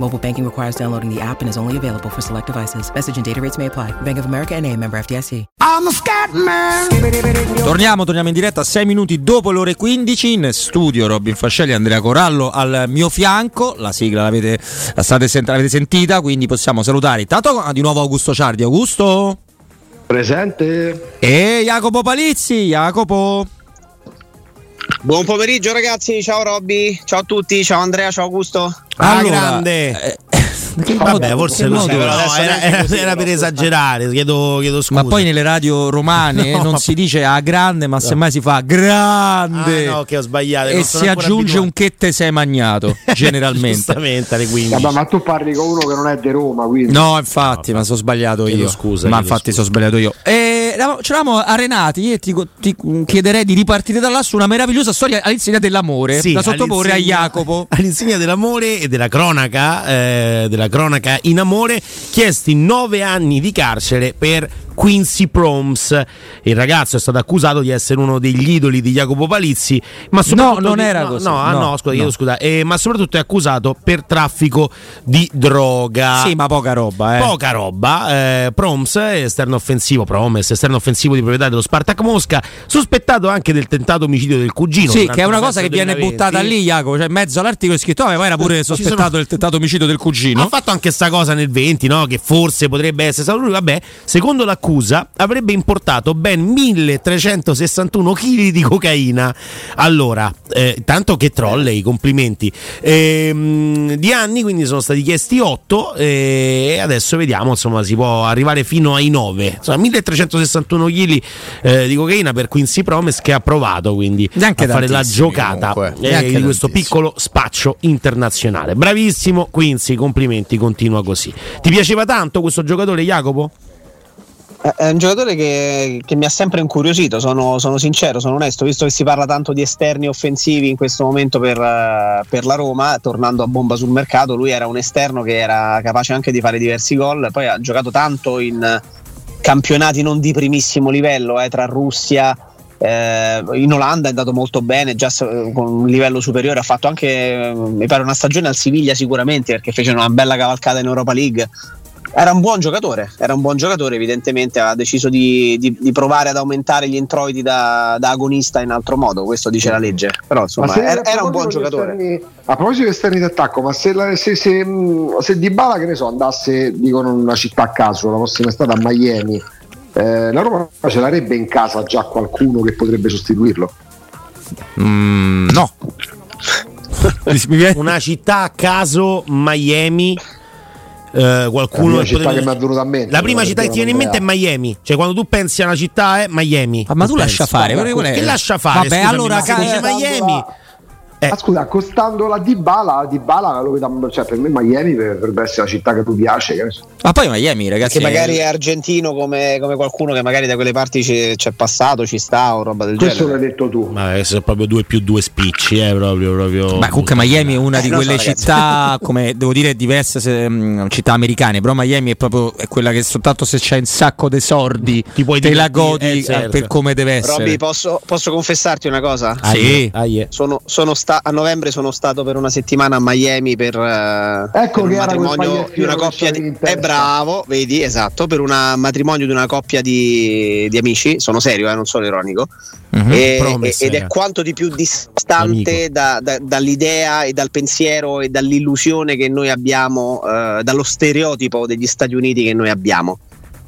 Mobile banking requires downloading the app and is only available for select devices. Message and data rates may apply. Bank of America and a member FDIC. I'm a scat man. Torniamo, torniamo in diretta 6 minuti dopo le ore 15 in studio Robin Fascelli e Andrea Corallo al mio fianco. La sigla l'avete, la state sent- l'avete sentita, quindi possiamo salutare intanto di nuovo Augusto Ciardi. Augusto? Presente. E Jacopo Palizzi. Jacopo. Buon pomeriggio ragazzi, ciao Robby, ciao a tutti, ciao Andrea, ciao Augusto. Ah, Allora, grande. eh, Vabbè, forse so, però Adesso era, era- era per però. esagerare, chiedo, chiedo scusa. Ma poi nelle radio romane No, non ma- si dice a grande, ma semmai si fa grande. Ah, no, che ho sbagliato. e si aggiunge un abituato. che te sei magnato, generalmente. Giustamente alle 15. Vabbè, ma tu parli con uno che non è di Roma, quindi. No, infatti, ma sono sbagliato io. scusa, ma infatti sono sbagliato io. E c'eravamo arenati e ti, ti chiederei di ripartire da là su una meravigliosa storia all'insegna dell'amore Sì, da sottoporre a Jacopo. All'insegna dell'amore e della cronaca, eh, della cronaca in amore, chiesti nove anni di carcere per Quincy Proms. Il ragazzo è stato accusato di essere uno degli idoli di Jacopo Palizzi, ma soprattutto non di- era no, così. No, ah, No, no, scusa, no. scusa, eh, ma soprattutto è accusato per traffico di droga. Sì, ma poca roba, eh. Poca roba. Eh, Proms, esterno offensivo, Promes, esterno offensivo di proprietà dello Spartak Mosca, sospettato anche del tentato omicidio del cugino. Sì, che è una cosa che viene 2020. buttata lì, Jacopo. Cioè, in mezzo all'articolo è scritto: "Ah, ma era pure sospettato sono- del tentato omicidio del cugino. Ha fatto anche sta cosa nel 20, no? Che forse potrebbe essere stato lui. Vabbè, secondo l'accusa, avrebbe importato ben 1361 kg di cocaina. Allora, eh, tanto che trolley, complimenti. Ehm, di anni, quindi sono stati chiesti 8 e adesso vediamo, insomma, si può arrivare fino ai 9. Insomma, 1361 kg eh, di cocaina per Quincy Promise che ha provato quindi Neanche a fare la giocata eh, di questo piccolo spaccio internazionale. Bravissimo Quincy, complimenti, continua così. Ti piaceva tanto questo giocatore Jacopo? Eh, È un giocatore che, che mi ha sempre incuriosito, sono, sono sincero, sono onesto, visto che si parla tanto di esterni offensivi in questo momento per, eh, per la Roma, tornando a bomba sul mercato, lui era un esterno che era capace anche di fare diversi gol, poi ha giocato tanto in campionati non di primissimo livello, eh, tra Russia, eh, in Olanda è andato molto bene, già s- con un livello superiore, ha fatto anche, eh, mi pare, una stagione al Siviglia sicuramente, perché fece una bella cavalcata in Europa League. Era un buon giocatore, era un buon giocatore, evidentemente ha deciso di, di- di provare ad aumentare gli introiti da, da agonista in altro modo, questo dice la legge. Però insomma era, era un buon giocatore. esterni- a proposito di esterni d'attacco, ma se, la, se, se, se Di Bala, che ne so, andasse, dicono una città a caso, la prossima estate a Miami, eh, la Roma ce l'avrebbe in casa già qualcuno che potrebbe sostituirlo? Mm, no. Mi viene- Una città a caso, Miami. Eh, La qualcuno prima città potrebbe- che mi è venuta a mente. La prima città che ti viene in mente è Miami. Cioè, quando tu pensi a una città è Miami. Ah, ma tu lascia fare, Che lascia fare? Vabbè, Scusami, allora, ma se ca- dice Miami. Eh. Ma scusa, accostando la Dybala, Dybala lo vedo, cioè per me Miami potrebbe essere la città che tu piace. Che. Ma poi Miami, ragazzi. Che magari è argentino come, come qualcuno che magari da quelle parti ci- c'è passato, ci sta o roba del Questo genere. l'hai detto tu. Ma eh, sono proprio due più due spicci, eh, proprio, proprio. Ma comunque Miami è una Eh, di quelle so, città, come devo dire, diverse se- mh, città americane, però Miami è proprio è quella che soltanto se c'è un sacco di sordi Ti puoi te la godi eh, certo. per come deve essere. Robby, posso, posso confessarti una cosa? Ah, Sì. ah, yeah. Sono, sono sta- a novembre sono stato per una settimana a Miami per, eh, Ecco per un matrimonio di una coppia di è bravo, vedi, esatto, per un matrimonio di una coppia di, di amici, sono serio, eh, non sono ironico. Mhm. E- Promise, ed è quanto di più distante da- da- dall'idea e dal pensiero e dall'illusione che noi abbiamo, eh, dallo stereotipo degli Stati Uniti che noi abbiamo.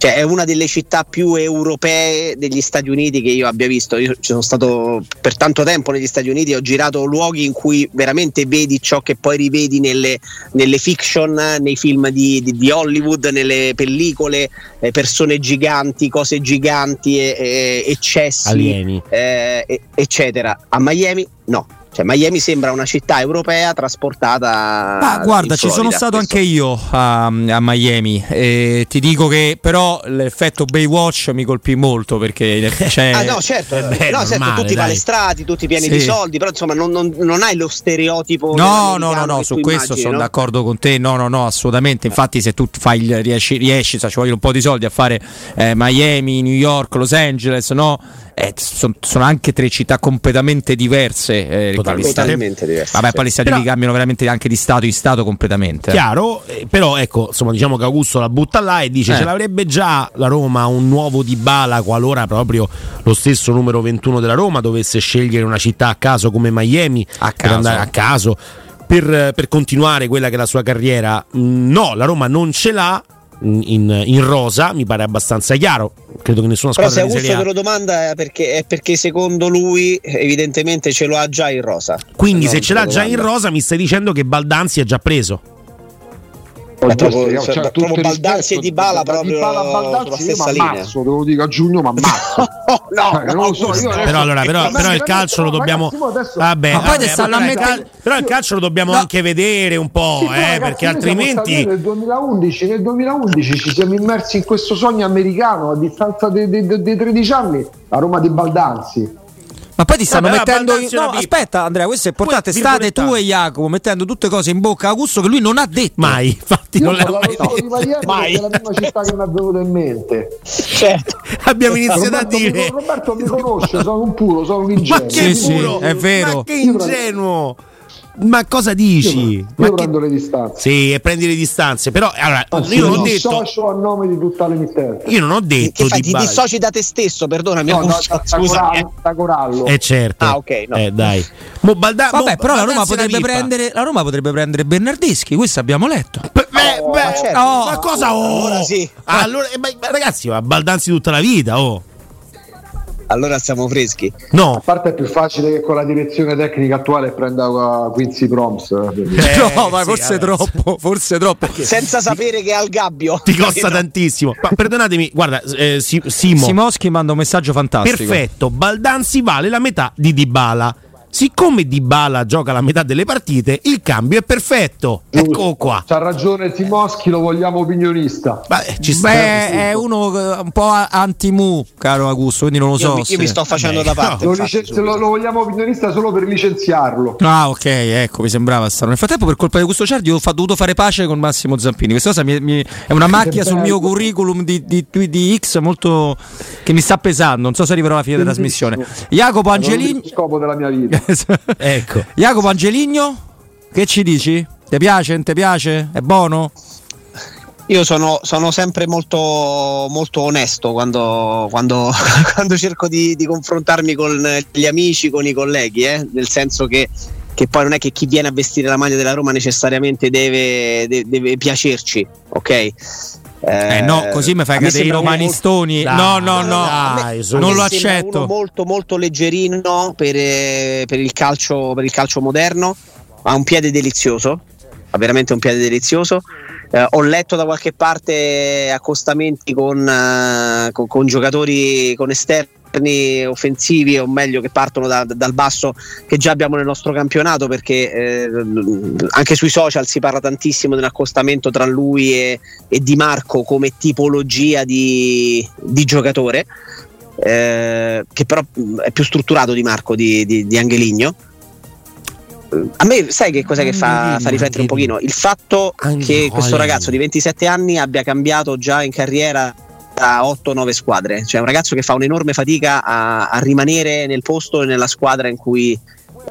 Cioè, è una delle città più europee degli Stati Uniti che io abbia visto. Io ci sono stato per tanto tempo negli Stati Uniti, ho girato luoghi in cui veramente vedi ciò che poi rivedi nelle, nelle fiction, nei film di, di- di Hollywood, nelle pellicole, eh, persone giganti, cose giganti, e- e- eccessi Alieni. eh, eccetera. A Miami no. Cioè, Miami sembra una città europea trasportata. Ma guarda, ci sono stato anche io a, a Miami e ti dico che però l'effetto Baywatch mi colpì molto perché c'è... Ah, no, certo, Eh beh, no, certo, normale, tutti dai. palestrati, tutti pieni Sì. di soldi, però insomma non, non- non hai lo stereotipo. No, no, no, no, su questo immagini, sono no? d'accordo con te. No, no, no, assolutamente. Infatti, se tu fai riesci, riesci sai, ci vogliono un po' di soldi a fare eh, Miami, New York, Los Angeles, no? Eh, son- sono anche tre città completamente diverse. eh, Totalmente. diverso. Vabbè, poi gli Stati Però- cambiano veramente anche di stato in stato completamente. eh. Chiaro, eh, però ecco, insomma, diciamo che Augusto la butta là e dice Eh. ce l'avrebbe già la Roma un nuovo Dybala qualora proprio lo stesso numero 21 della Roma dovesse scegliere una città a caso come Miami A per caso. andare a caso per, per continuare quella che è la sua carriera. Mm, No, la Roma non ce l'ha in, in rosa, mi pare abbastanza chiaro. Credo che nessuna Però se squadra Augusto te lo domanda è perché, è perché secondo lui evidentemente ce lo ha già in rosa. Quindi No, se ce l'ha già in rosa mi stai dicendo che Baldanzi è già preso. Ma proprio- Cioè, cioè, il Baldanzi e Dybala da proprio Dybala a sulla Baldanzi io mi ammazzo, te lo dico a giugno, ma ammazzo. no, Cioè, non lo so, io adesso- Però allora, però, però il calcio lo no, dobbiamo. ragazzi, Vabbè, Ma poi vabbè, il ammettendo- cal- però il calcio lo dobbiamo No. anche vedere un po', Sì, eh, ragazzi, perché altrimenti. Nel 2011, nel 2011 ci siamo immersi in questo sogno americano a distanza dei dei- dei 13 anni, a Roma di Baldanzi. Ma poi ti stanno Vabbè, mettendo. È no, aspetta, Andrea, questo è importante. State tu e Jacopo mettendo tutte cose in bocca a Augusto che lui non ha detto. Mai, infatti, Io non l'ha mai detto. Miami Mai. è la prima città che mi è venuta in mente. Certo. Abbiamo iniziato a Roberto, dire. mi, Roberto mi conosce, sono un puro, sono un Ma ingenuo. che Sì, sì, puro, è vero. Ma che ingenuo! Ma cosa dici? Io, Ma io che- prendo le distanze. Sì, e prendi le distanze. Però allora, Anzi, io non ho mi detto. dissocio a nome di tutta l'emittente. Io non ho detto Che fai? di Ti dissoci da te stesso, perdonami. No, da, da. Corallo, da Corallo. Eh certo. Ah, ok, no. Eh dai. Mo Balda- Vabbè, mo però la Roma, potrebbe prendere, la Roma potrebbe prendere Bernardeschi, questo abbiamo letto. Beh, beh, Oh, beh, ma certo. oh, ma cosa oh? Allora sì. Allora, eh, ma- ma ragazzi, ma Baldanzi tutta la vita, oh. Allora siamo freschi. A No. parte è più facile che con la direzione tecnica attuale prenda uh, Quincy Proms. Eh, no, ma sì, forse vabbè. troppo, forse troppo. Senza sapere che è al gabbio. Ti costa tantissimo. Ma perdonatemi, guarda, eh, Si- Simo. Simoschi manda un messaggio fantastico. Perfetto, Baldanzi vale la metà di Dybala. Siccome Dybala gioca la metà delle partite, il cambio è perfetto. Ecco qua. C'ha ragione Timoschi, lo vogliamo opinionista. Ma, eh, ci sta. Beh, è uno eh, un po' anti-mu, caro Augusto, quindi non lo Io, so. mi, io mi sto facendo Vabbè, da parte. Lo, infatti, licen- lo- lo vogliamo opinionista solo per licenziarlo. Ah, ok, ecco, mi sembrava strano. Nel frattempo, per colpa di Augusto Cerdi, ho dovuto fare pace con Massimo Zampini. Questa cosa mi- mi- è una macchia sul mio curriculum di, di- di X molto che mi sta pesando. Non so se arriverò alla fine della trasmissione. Jacopo Angelini. lo scopo della mia vita. Ecco. Jacopo Angeligno, che ci dici? Ti piace? Non ti piace? È buono? Io sono, sono sempre molto, molto onesto quando, quando- quando cerco di, di confrontarmi con gli amici, con i colleghi, eh? nel senso che, che poi non è che chi viene a vestire la maglia della Roma necessariamente deve, de- deve piacerci, ok? Eh, no, così mi fai cadere i romanistoni. Dai, no, no, no. dai, su. non lo accetto. uno molto molto leggerino per, eh, per il calcio, per il calcio moderno ha un piede delizioso ha veramente un piede delizioso Eh, ho letto da qualche parte accostamenti con, eh, con- con giocatori con esterni esterni offensivi o meglio che partono da, dal basso che già abbiamo nel nostro campionato perché eh, anche sui social si parla tantissimo dell'accostamento tra lui e, e Di Marco come tipologia di, di giocatore eh, che però è più strutturato di Marco di, di, di Angeligno a me sai che cos'è che fa, fa riflettere un pochino? Il fatto che questo ragazzo di 27 anni abbia cambiato già in carriera da 8-9 squadre, cioè un ragazzo che fa un'enorme fatica a, a rimanere nel posto e nella squadra in cui,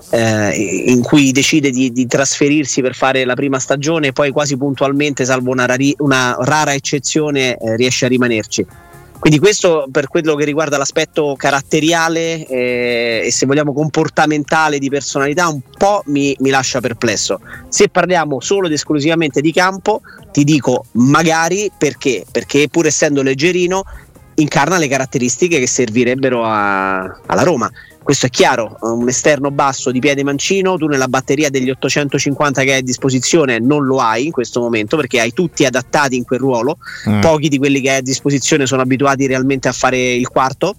eh, in cui decide di, di, trasferirsi per fare la prima stagione e poi quasi puntualmente, salvo una, rari, una rara eccezione, eh, riesce a rimanerci. Quindi questo per quello che riguarda l'aspetto caratteriale eh, e se vogliamo comportamentale di personalità un po' mi, mi, lascia perplesso. Se parliamo solo ed esclusivamente di campo, ti dico magari perché? Perché pur essendo leggerino incarna le caratteristiche che servirebbero a, alla Roma questo è chiaro, un esterno basso di piede mancino, tu nella batteria degli 850 che hai a disposizione non lo hai in questo momento perché hai tutti adattati in quel ruolo, mm. pochi di quelli che hai a disposizione sono abituati realmente a fare il quarto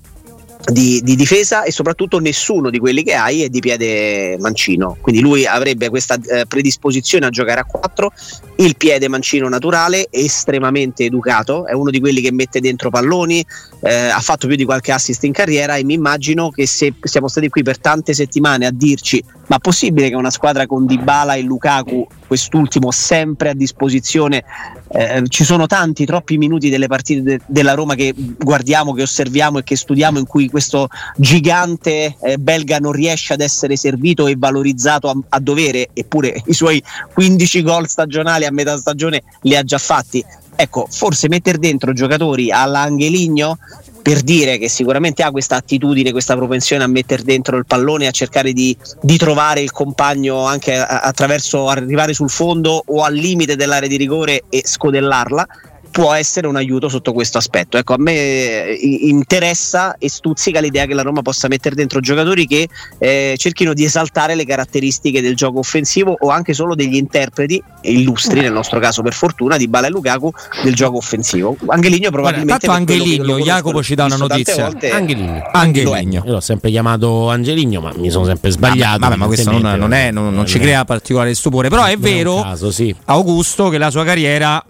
di, di, difesa e soprattutto nessuno di quelli che hai è di piede mancino. Quindi lui avrebbe questa eh, predisposizione a giocare a 4, il piede mancino naturale, estremamente educato, è uno di quelli che mette dentro palloni, eh, ha fatto più di qualche assist in carriera e mi immagino che se siamo stati qui per tante settimane a dirci ma possibile che una squadra con Dybala e Lukaku, quest'ultimo sempre a disposizione, eh, ci sono tanti, troppi minuti delle partite de- della Roma che guardiamo, che osserviamo e che studiamo in cui questo gigante eh, belga non riesce ad essere servito e valorizzato a, a dovere, eppure i suoi 15 gol stagionali a metà stagione li ha già fatti. Ecco, forse mettere dentro giocatori all'Angeligno per dire che sicuramente ha questa attitudine, questa propensione a mettere dentro il pallone, a cercare di, di trovare il compagno anche attraverso arrivare sul fondo o al limite dell'area di rigore e scodellarla può essere un aiuto sotto questo aspetto. Ecco, a me eh, interessa e stuzzica l'idea che la Roma possa mettere dentro giocatori che eh, cerchino di esaltare le caratteristiche del gioco offensivo o anche solo degli interpreti illustri, nel nostro caso per fortuna, di Bala e Lukaku del gioco offensivo. Angeligno probabilmente... Guarda, tanto Angeligno, Jacopo ci dà una notizia. Volte, Angeligno. Angeligno. Io l'ho sempre chiamato Angeligno, ma mi sono sempre sbagliato. Vabbè, ma questo non, non, è, non, non ci crea particolare stupore, però è vero, caso, sì. Augusto, che la sua carriera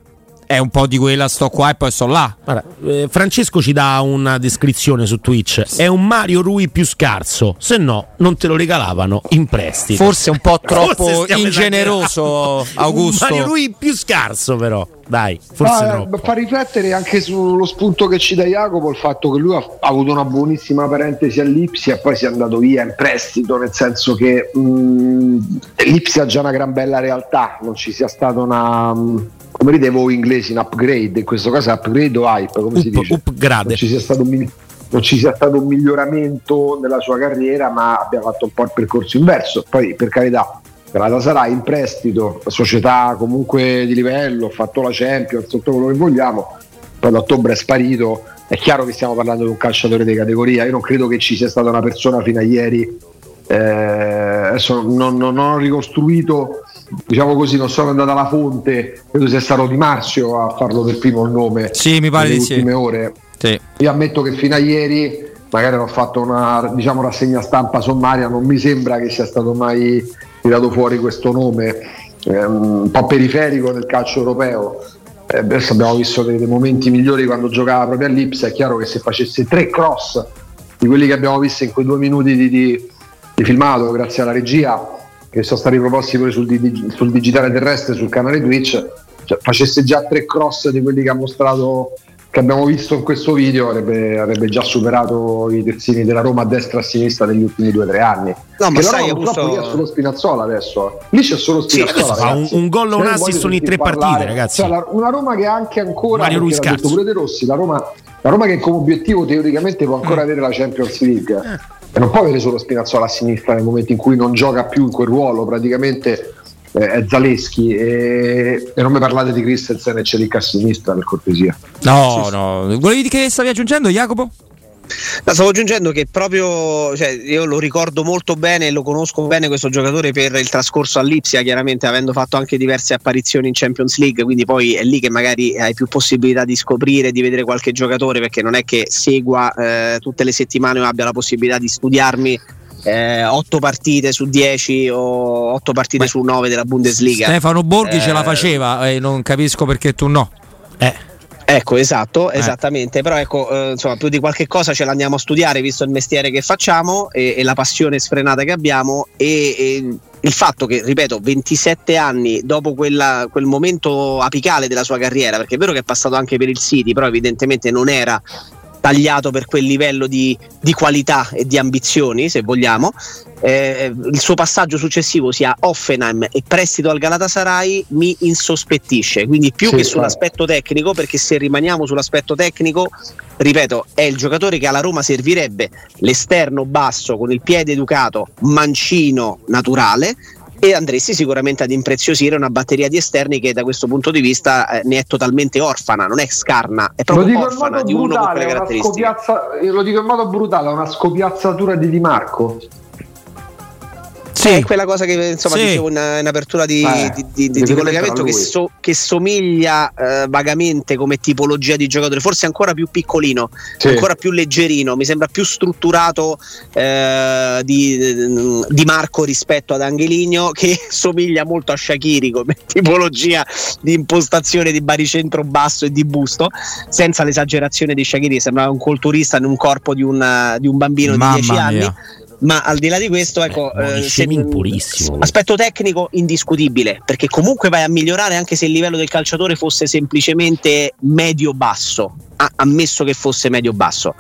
è un po' di quella sto qua e poi sto là. Guarda, eh, Francesco ci dà una descrizione su Twitch. È un Mario Rui più scarso, se no non te lo regalavano in prestito. Forse un po' troppo ingeneroso, Augusto. Un Mario Rui più scarso, però. Dai, forse ah, fa riflettere anche sullo spunto che ci dà Jacopo il fatto che lui ha, ha avuto una buonissima parentesi all'Ipsia e poi si è andato via in prestito, nel senso che mh, l'Ipsia ha già una gran bella realtà, non ci sia stata una come dite voi inglesi, un upgrade, in questo caso upgrade o hype, come Up, si dice? Upgrade. Non ci, sia stato un, non ci sia stato un miglioramento nella sua carriera, ma abbia fatto un po' il percorso inverso. Poi, per carità, Grata sarà in prestito, società comunque di livello, ha fatto la Champions, tutto quello che vogliamo, poi da ottobre è sparito. È chiaro che stiamo parlando di un calciatore di categoria, io non credo che ci sia stata una persona fino a ieri, eh, adesso non, non, non ho ricostruito diciamo così, non sono andato alla fonte, credo sia stato Di Marzio a farlo per primo il nome. Sì, mi pare di sì. ultime ore. Sì. Io ammetto che fino a ieri, magari ho fatto una diciamo, rassegna stampa sommaria, non mi sembra che sia stato mai tirato fuori questo nome, eh, un po' periferico nel calcio europeo. Eh, adesso abbiamo visto dei, dei, momenti migliori quando giocava proprio all'Ipsa, è chiaro che se facesse tre cross di quelli che abbiamo visto in quei due minuti di, di, di filmato, grazie alla regia, che sono stati proposti pure sul, sul digitale terrestre sul canale Twitch, cioè, facesse già tre cross di quelli che ha mostrato che abbiamo visto in questo video avrebbe, avrebbe, già superato i terzini della Roma a destra e a sinistra negli ultimi due o tre anni. No, ma sai, Roma, purtroppo lì è solo Spinazzola adesso. Lì c'è solo Spinazzola. Sì, un, un gol o un assist ogni tre parlare. partite, ragazzi. Cioè, la, una Roma che anche ancora Mario Ruiz detto pure De Rossi, la Roma, la Roma che come obiettivo teoricamente può ancora mm. avere la Champions League. E non può avere solo Spinazzola a sinistra nel momento in cui non gioca più in quel ruolo, praticamente eh, è Zaleschi e, e, non mi parlate di Christensen e Celic a sinistra per cortesia. No, no, volevi che stavi aggiungendo Jacopo? No, stavo aggiungendo che proprio cioè, io lo ricordo molto bene, lo conosco bene questo giocatore per il trascorso all'Ipsia, chiaramente avendo fatto anche diverse apparizioni in Champions League, quindi poi è lì che magari hai più possibilità di scoprire, di vedere qualche giocatore, perché non è che segua eh, tutte le settimane o abbia la possibilità di studiarmi eh, 8 partite su 10 o 8 partite Beh, su 9 della Bundesliga. Stefano Borghi eh, ce la eh, faceva e non capisco perché tu no. Eh. Ecco, esatto, eh. esattamente. Però ecco, eh, insomma, più di qualche cosa ce l'andiamo a studiare, visto il mestiere che facciamo e, e la passione sfrenata che abbiamo e, e, il fatto che, ripeto, 27 anni dopo quella, quel momento apicale della sua carriera, perché è vero che è passato anche per il City, però evidentemente non era tagliato per quel livello di, di qualità e di ambizioni, se vogliamo. Eh, il suo passaggio successivo sia Offenheim e prestito al Galatasaray mi insospettisce, quindi più sì, che sull'aspetto tecnico, perché se rimaniamo sull'aspetto tecnico, ripeto, è il giocatore che alla Roma servirebbe l'esterno basso con il piede educato, mancino naturale, e andresti sicuramente ad impreziosire una batteria di esterni che da questo punto di vista eh, ne è totalmente orfana, non è scarna, è proprio orfana di uno con quelle caratteristiche. Lo dico in modo brutale, è una scopiazzatura di Di Marco. Sì. È quella cosa che insomma sì. dicevo in, in apertura di, eh, di, di, di collegamento che, so, che, somiglia eh, vagamente come tipologia di giocatore, forse ancora più piccolino, sì. ancora più leggerino, mi sembra più strutturato eh, di, di, Marco rispetto ad Angeligno che somiglia molto a Shakiri come tipologia di impostazione di baricentro basso e di busto, senza l'esagerazione di Shakiri, sembrava un culturista in un corpo di, una, di un bambino Mamma di 10 anni ma al di là di questo, ecco, eh, se, purissimo. aspetto tecnico indiscutibile, perché comunque vai a migliorare anche se il livello del calciatore fosse semplicemente medio-basso, ammesso che fosse medio-basso.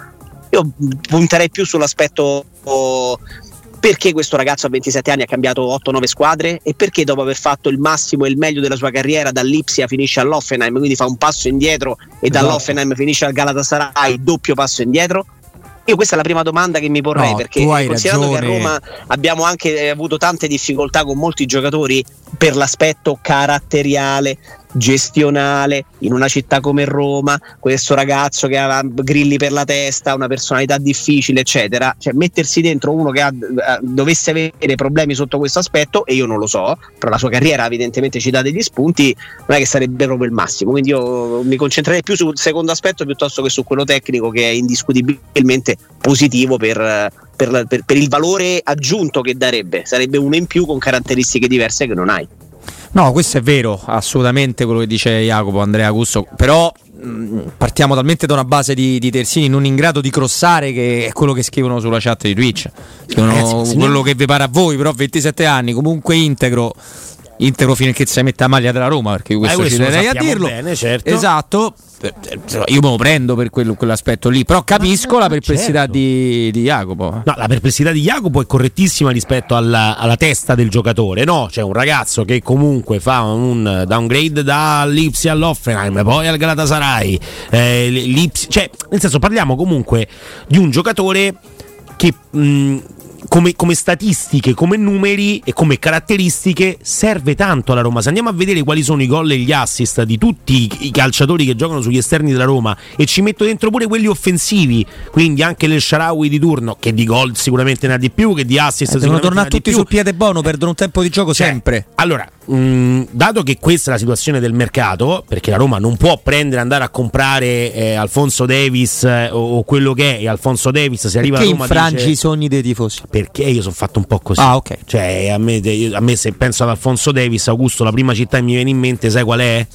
Io punterei più sull'aspetto oh, perché questo ragazzo a 27 anni ha cambiato 8-9 squadre e perché dopo aver fatto il massimo e il meglio della sua carriera dall'Ipsia finisce all'Offenheim, quindi fa un passo indietro e esatto. dall'Offenheim finisce al Galatasaray, doppio passo indietro io questa è la prima domanda che mi porrei no, perché considerando ragione. che a Roma abbiamo anche eh, avuto tante difficoltà con molti giocatori per l'aspetto caratteriale, gestionale in una città come Roma, questo ragazzo che ha grilli per la testa, una personalità difficile, eccetera. Cioè, mettersi dentro uno che ha, eh, dovesse avere problemi sotto questo aspetto, e io non lo so, però la sua carriera evidentemente ci dà degli spunti, non è che sarebbe proprio il massimo. Quindi io mi concentrerei più sul secondo aspetto piuttosto che su quello tecnico, che è indiscutibilmente positivo per. Per, per, per il valore aggiunto che darebbe, sarebbe uno in più con caratteristiche diverse che non hai. No, questo è vero, assolutamente quello che dice Jacopo, Andrea Gusto, però mh, partiamo talmente da una base di, di, terzini non in grado di crossare che è quello che scrivono sulla chat di Twitch. Scrivono Ragazzi, quello che vi pare a voi, però 27 anni, comunque integro a che si mette la maglia della Roma perché questo, eh, questo ci terrei a dirlo bene, certo. esatto io me lo prendo per quello, quell'aspetto lì però capisco la perplessità certo. di, di, Jacopo no, la perplessità di Jacopo è correttissima rispetto alla, alla, testa del giocatore no? c'è un ragazzo che comunque fa un downgrade dall'Ipsia all'Offenheim poi al Galatasaray eh, cioè nel senso parliamo comunque di un giocatore che mh, come, come, statistiche, come numeri e come caratteristiche serve tanto alla Roma. Se andiamo a vedere quali sono i gol e gli assist di tutti i calciatori che giocano sugli esterni della Roma e ci metto dentro pure quelli offensivi, quindi anche l'El Sharawi di turno, che di gol sicuramente ne ha di più, che di assist eh, devono tornare tutti sul piede buono, perdono un tempo di gioco cioè, sempre. Allora, mh, mm, dato che questa è la situazione del mercato, perché la Roma non può prendere andare a comprare eh, Alfonso Davis eh, o, o, quello che è, e Alfonso Davis si arriva perché a Roma infrangi dice, i sogni dei tifosi? Perché io sono fatto un po' così. Ah, ok. Cioè, a me, a me se penso ad Alfonso Davis, Augusto, la prima città che mi viene in mente, sai qual è?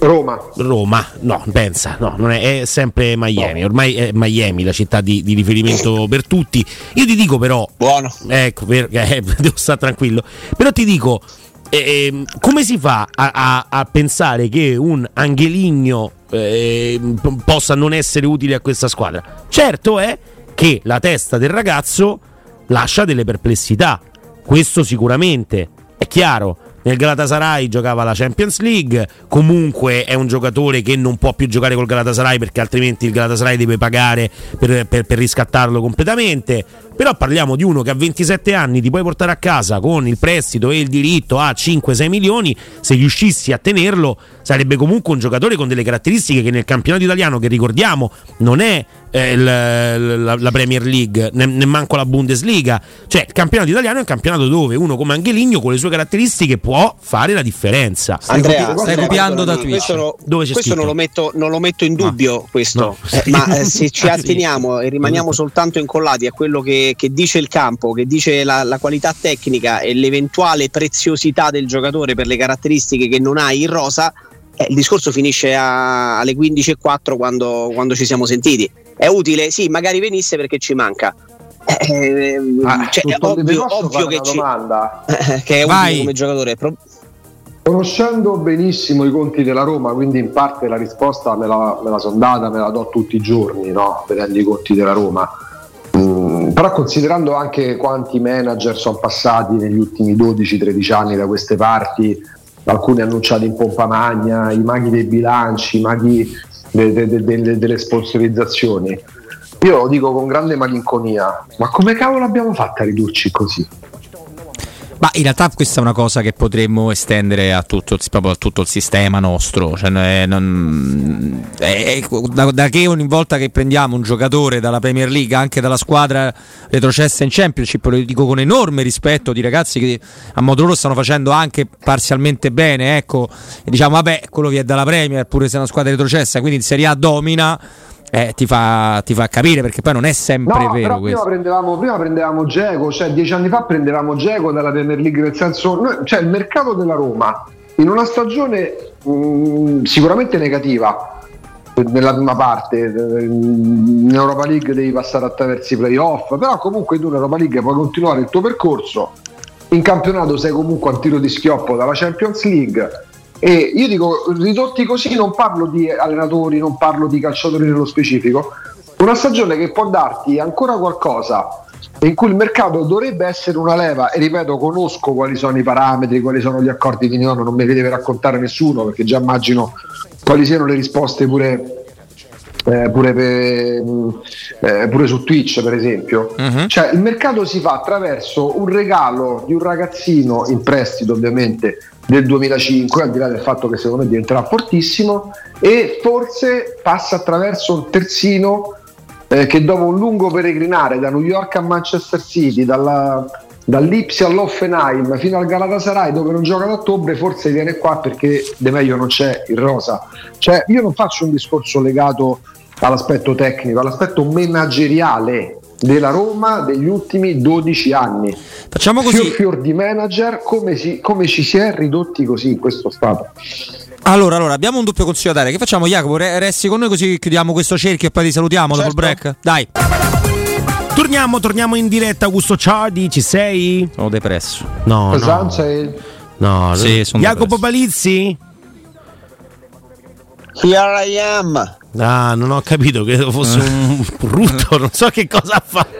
Roma. Roma, no, pensa, no, non è, è sempre Miami. Ormai è Miami la città di, di, riferimento per tutti. Io ti dico però, buono, ecco, per, eh, devo stare tranquillo. Però ti dico, eh, come si fa a, a, a, pensare che un Angeligno eh, possa non essere utile a questa squadra? Certo è che la testa del ragazzo lascia delle perplessità. Questo sicuramente è chiaro nel Galatasaray giocava la Champions League, comunque è un giocatore che non può più giocare col Galatasaray perché altrimenti il Galatasaray deve pagare per, per, per riscattarlo completamente. Però parliamo di uno che a 27 anni ti puoi portare a casa con il prestito e il diritto a 5-6 milioni, se riuscissi a tenerlo sarebbe comunque un giocatore con delle caratteristiche che nel campionato italiano, che ricordiamo non è eh, il- la, la Premier League, ne, ne manco la Bundesliga. Cioè, il campionato italiano è un campionato dove uno come Angeligno con le sue caratteristiche può fare la differenza. Andrea, stai copiando da questo Twitch. no- Dove c'è questo non lo, metto, non lo metto in dubbio, questo. No. Eh, ma eh, se ci Ah, atteniamo e rimaniamo soltanto incollati a quello che, che dice il campo, che dice la, la qualità tecnica e l'eventuale preziosità del giocatore per le caratteristiche che non ha in rosa, eh, il discorso finisce a- alle 15.04 quando, quando ci siamo sentiti. È utile? Sì, magari venisse perché ci manca. Eh, Ah, cioè, ovvio, ovvio che, una ci- domanda? che è Vai. utile come giocatore. Pro- Conoscendo benissimo i conti della Roma, quindi in parte la risposta me la, me la sono data, me la do tutti i giorni, no? vedendo i conti della Roma. Mm, però considerando anche quanti manager sono passati negli ultimi 12-13 anni da queste parti, alcuni annunciati in pompa magna, i maghi dei bilanci, i maghi de- de- de- de- delle sponsorizzazioni, io lo dico con grande malinconia, ma come cavolo abbiamo fatto a ridurci così? Ma in realtà questa è una cosa che potremmo estendere a tutto, proprio a tutto il sistema nostro. Cioè, non- eh, da, da che ogni volta che prendiamo un giocatore dalla Premier League, anche dalla squadra retrocessa in Championship, lo dico con enorme rispetto di ragazzi che a modo loro stanno facendo anche parzialmente bene. Ecco, e diciamo, vabbè, quello viene dalla Premier, pure se è una squadra retrocessa, quindi in Serie A domina. Eh, ti, fa, ti fa capire perché poi non è sempre No, vero prima prendevamo, prima prendevamo Geco, cioè dieci anni fa prendevamo Geco dalla Premier League, nel senso, noi- cioè il mercato della Roma in una stagione mh, sicuramente negativa nella prima parte, in Europa League devi passare attraverso i playoff, però comunque tu in Europa League puoi continuare il tuo percorso, in campionato sei comunque a tiro di schioppo dalla Champions League. E io dico, ridotti così non parlo di allenatori, non parlo di calciatori nello specifico, una stagione che può darti ancora qualcosa in cui il mercato dovrebbe essere una leva e ripeto conosco quali sono i parametri quali sono gli accordi di Niono non me li deve raccontare nessuno perché già immagino quali siano le risposte pure, eh, pure, per- eh, pure su Twitch per esempio Mhm. cioè il mercato si fa attraverso un regalo di un ragazzino in prestito ovviamente del 2005 al di là del fatto che secondo me diventerà fortissimo e forse passa attraverso un terzino eh, che dopo un lungo peregrinare da New York a Manchester City, dalla, dall'Ipsia all'Offenheim fino al Galatasaray dove non gioca ad ottobre, forse viene qua perché de meglio non c'è il rosa. Cioè io non faccio un discorso legato all'aspetto tecnico, all'aspetto manageriale della Roma degli ultimi 12 anni. Facciamo Fior così. fior di manager, come, si- come ci si è ridotti così in questo stato? Allora, allora, abbiamo un doppio consiglio da dare. Che facciamo, Jacopo? Re- Resti con noi così chiudiamo questo cerchio e poi ti salutiamo dopo il break? Dai, Torniamo, torniamo in diretta, Augusto Ciardi, ci sei? sono depresso. No, no. Pesanza e- no. Sì, sono Jacopo depresso. Palizzi? Here I am. Ah, non ho capito, credo fosse un brutto, non so che cosa ha fatto.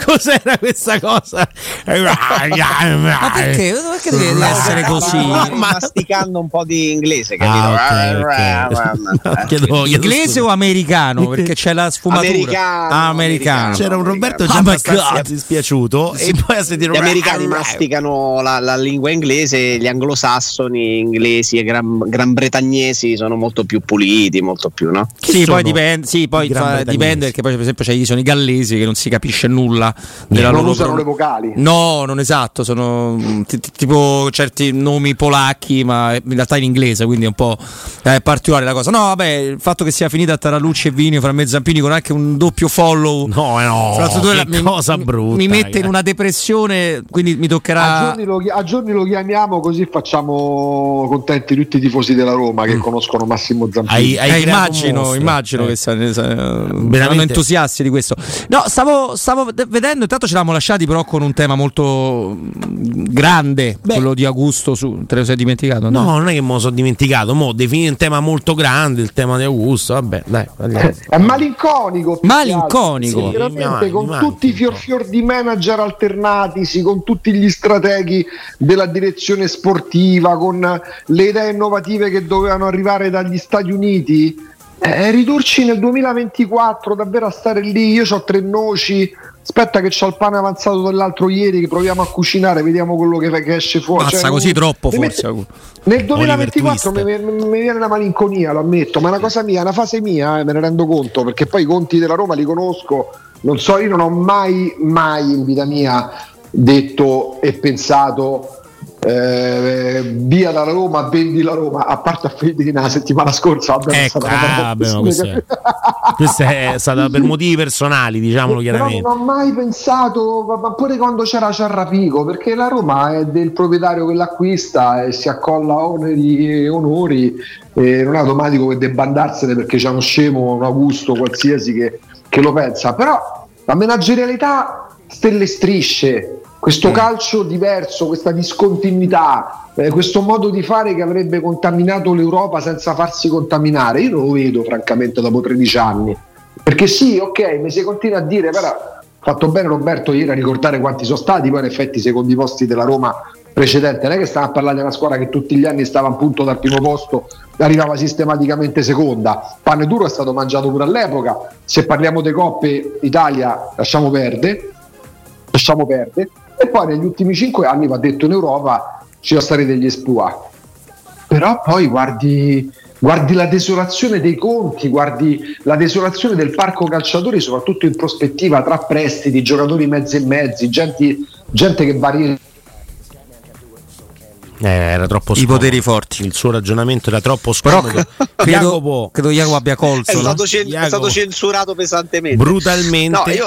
Cos'era questa cosa? Ma perché? Perché devi essere così? Masticando un po' di inglese, capito? Ah, ok, ok. No, chiedo- chiedo Inglese scusa. o americano? Perché c'è la sfumatura. Americano, Ah, americano. C'era un Roberto già Oh abbastanza dispiaciuto e poi a sentire Gli americani masticano la, la lingua inglese, gli anglosassoni inglesi e gran, gran bretagnesi sono molto più puliti, molto più, no? Chi Sì, sono poi dipende, sì, poi i gran fa- bretagnesi? dipende perché poi per esempio c'è- ci sono i gallesi che non si capisce nulla della non loro usano pro- le vocali. No, non esatto, sono mm, ti- ti- tipo certi nomi polacchi, ma in realtà in inglese, quindi è un po' eh, particolare la cosa. No, vabbè, il fatto che sia finita Taralucci e Vini fra me e Zampini con anche un doppio follow. No, eh, no, fra che mi- cosa mi- brutta. Mi mette in ragazzi. una depressione, quindi mi A toccherà giorni, lo, a giorni lo chiamiamo così facciamo contenti tutti i tifosi della Roma che conoscono Massimo Zampini. Hai- hai Eh, creato un immagino, immagino Eh. che saranno Veramente. entusiasti di questo. No, stavo, stavo vedendo, intanto ci eravamo lasciati però con un tema molto mm, grande, Beh. quello di Augusto, su, te lo sei dimenticato? No, non è che me lo sono dimenticato, mo definire un tema molto grande, il tema di Augusto, vabbè, dai, andiamo. È malinconico. Malinconico. Sì, veramente con manchi tutti i fior fior di manager alternatisi, con tutti gli strateghi della direzione sportiva, con le idee innovative che dovevano arrivare dagli Stati Uniti. Eh, ridurci nel 2024 davvero a stare lì. Io ho tre noci. Aspetta che ho il pane avanzato dell'altro ieri che proviamo a cucinare, vediamo quello che, che esce fuori. Passa Cioè, così troppo forse. mette- Nel 2024 mi, Twist. mi- mi viene una malinconia, lo ammetto, ma è una cosa mia, è una fase mia, eh, me ne rendo conto, perché poi i conti della Roma li conosco, non so, io non ho mai, mai in vita mia detto e pensato eh, via dalla Roma, vendi la Roma, a parte a Fedina la settimana scorsa, vabbè, Ecco, ah, vabbè, questo è- Questa è stata per motivi personali, diciamolo Però chiaramente. non ho mai pensato, ma- ma pure quando c'era Ciarrapico, perché la Roma è del proprietario che l'acquista e si accolla oneri e onori, e non è automatico che debba andarsene perché c'è uno scemo, un Augusto qualsiasi che, che lo pensa. Però la managerialità stelle strisce, questo calcio diverso, questa discontinuità, eh, questo modo di fare che avrebbe contaminato l'Europa senza farsi contaminare, io non lo vedo francamente dopo 13 anni. Perché sì, ok, mi si continua a dire, però fatto bene Roberto ieri a ricordare quanti sono stati, poi in effetti i secondi posti della Roma precedente, non è che stiamo a parlare di una squadra che tutti gli anni stava appunto dal primo posto, arrivava sistematicamente seconda, pane duro è stato mangiato pure all'epoca, se parliamo di coppe Italia lasciamo perdere, lasciamo perdere, e poi negli ultimi cinque anni va detto in Europa ci sono stati degli esploit però poi guardi, guardi la desolazione dei conti, guardi la desolazione del parco calciatori, soprattutto in prospettiva tra prestiti, giocatori mezzi e mezzi, gente, gente che varia. Eh, era troppo I scomodo. poteri forti. Il suo ragionamento era troppo Però scomodo. credo, Jacopo, credo Jacopo abbia È colto. no? stato, cen- è stato censurato pesantemente. brutalmente. No, io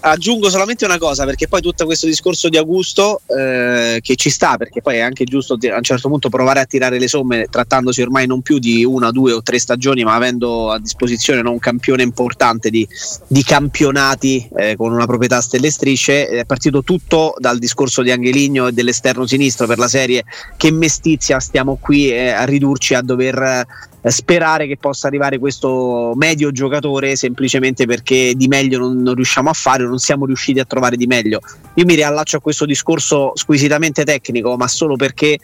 aggiungo solamente una cosa, perché poi tutto questo discorso di Augusto eh, che ci sta, perché poi è anche giusto a un certo punto provare a tirare le somme, trattandosi ormai non più di una, due o tre stagioni, ma avendo a disposizione no, un campione importante di, di campionati eh, con una proprietà stelle strisce. È partito tutto dal discorso di Angeligno e dell'esterno sinistro per la serie che mestizia stiamo qui eh, a ridurci a dover sperare che possa arrivare questo medio giocatore semplicemente perché di meglio non, non riusciamo a fare non siamo riusciti a trovare di meglio. Io mi riallaccio a questo discorso squisitamente tecnico, ma solo perché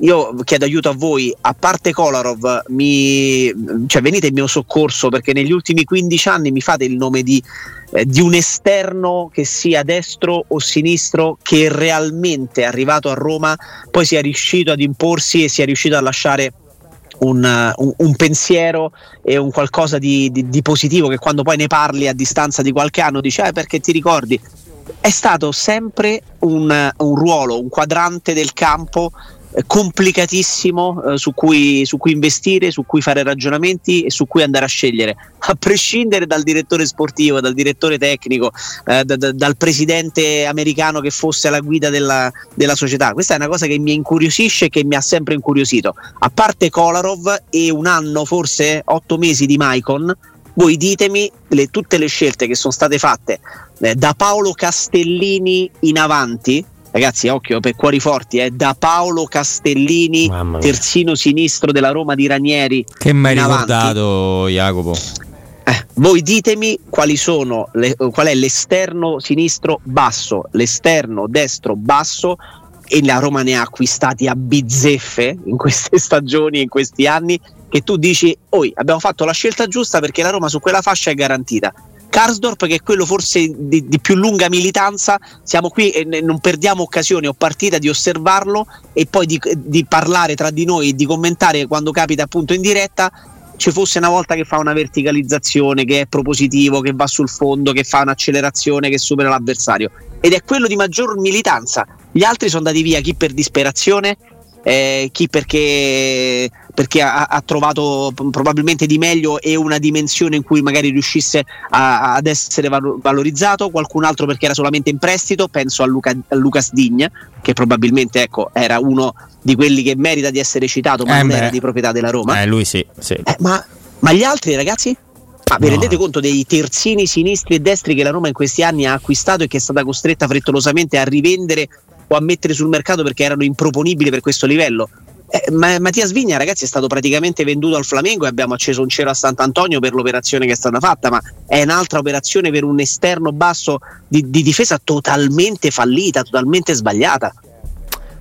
io chiedo aiuto a voi, a parte Kolarov, mi, cioè venite in mio soccorso perché negli ultimi 15 anni mi fate il nome di, eh, di un esterno che sia destro o sinistro che realmente arrivato a Roma, poi sia riuscito ad imporsi e sia riuscito a lasciare un, un- un pensiero e un qualcosa di, di- di positivo che quando poi ne parli a distanza di qualche anno dici ah, perché ti ricordi? È stato sempre un, un ruolo, un quadrante del campo eh, complicatissimo eh, su, cui, su cui investire, su cui fare ragionamenti e su cui andare a scegliere, a prescindere dal direttore sportivo, dal direttore tecnico, eh, da- da- dal presidente americano che fosse alla guida della, della società. Questa è una cosa che mi incuriosisce e che mi ha sempre incuriosito. A parte Kolarov e un anno, forse otto mesi di Maicon, voi ditemi le- tutte le scelte che sono state fatte eh, da Paolo Castellini in avanti. Ragazzi, occhio per cuori forti, eh, da Paolo Castellini, terzino sinistro della Roma di Ranieri. Che mi hai ricordato, Jacopo? Eh, voi ditemi quali sono le- qual è l'esterno sinistro basso, l'esterno destro basso e la Roma ne ha acquistati a bizzeffe in queste stagioni, in questi anni, che tu dici, oi, abbiamo fatto la scelta giusta perché la Roma su quella fascia è garantita. Karsdorp che è quello forse di, di più lunga militanza, siamo qui e non perdiamo occasione o partita di osservarlo e poi di, di parlare tra di noi e di commentare quando capita appunto in diretta ci fosse una volta che fa una verticalizzazione, che è propositivo, che va sul fondo, che fa un'accelerazione, che supera l'avversario. Ed è quello di maggior militanza. Gli altri sono andati via, chi per disperazione, eh, chi perché, perché ha, ha trovato probabilmente di meglio e una dimensione in cui magari riuscisse a- ad essere valo- valorizzato, qualcun altro perché era solamente in prestito, penso a, Luca, a Lucas Digna, che probabilmente ecco, era uno di quelli che merita di essere citato, ma Eh non beh. era di proprietà della Roma. Eh, lui sì, sì. Eh, ma, ma gli altri ragazzi? Ma vi No. rendete conto dei terzini sinistri e destri che la Roma in questi anni ha acquistato e che è stata costretta frettolosamente a rivendere o a mettere sul mercato perché erano improponibili per questo livello? Eh, ma- Mattia Svigna, ragazzi, è stato praticamente venduto al Flamengo e abbiamo acceso un cielo a Sant'Antonio per l'operazione che è stata fatta, ma è un'altra operazione per un esterno basso di, di difesa totalmente fallita, totalmente sbagliata.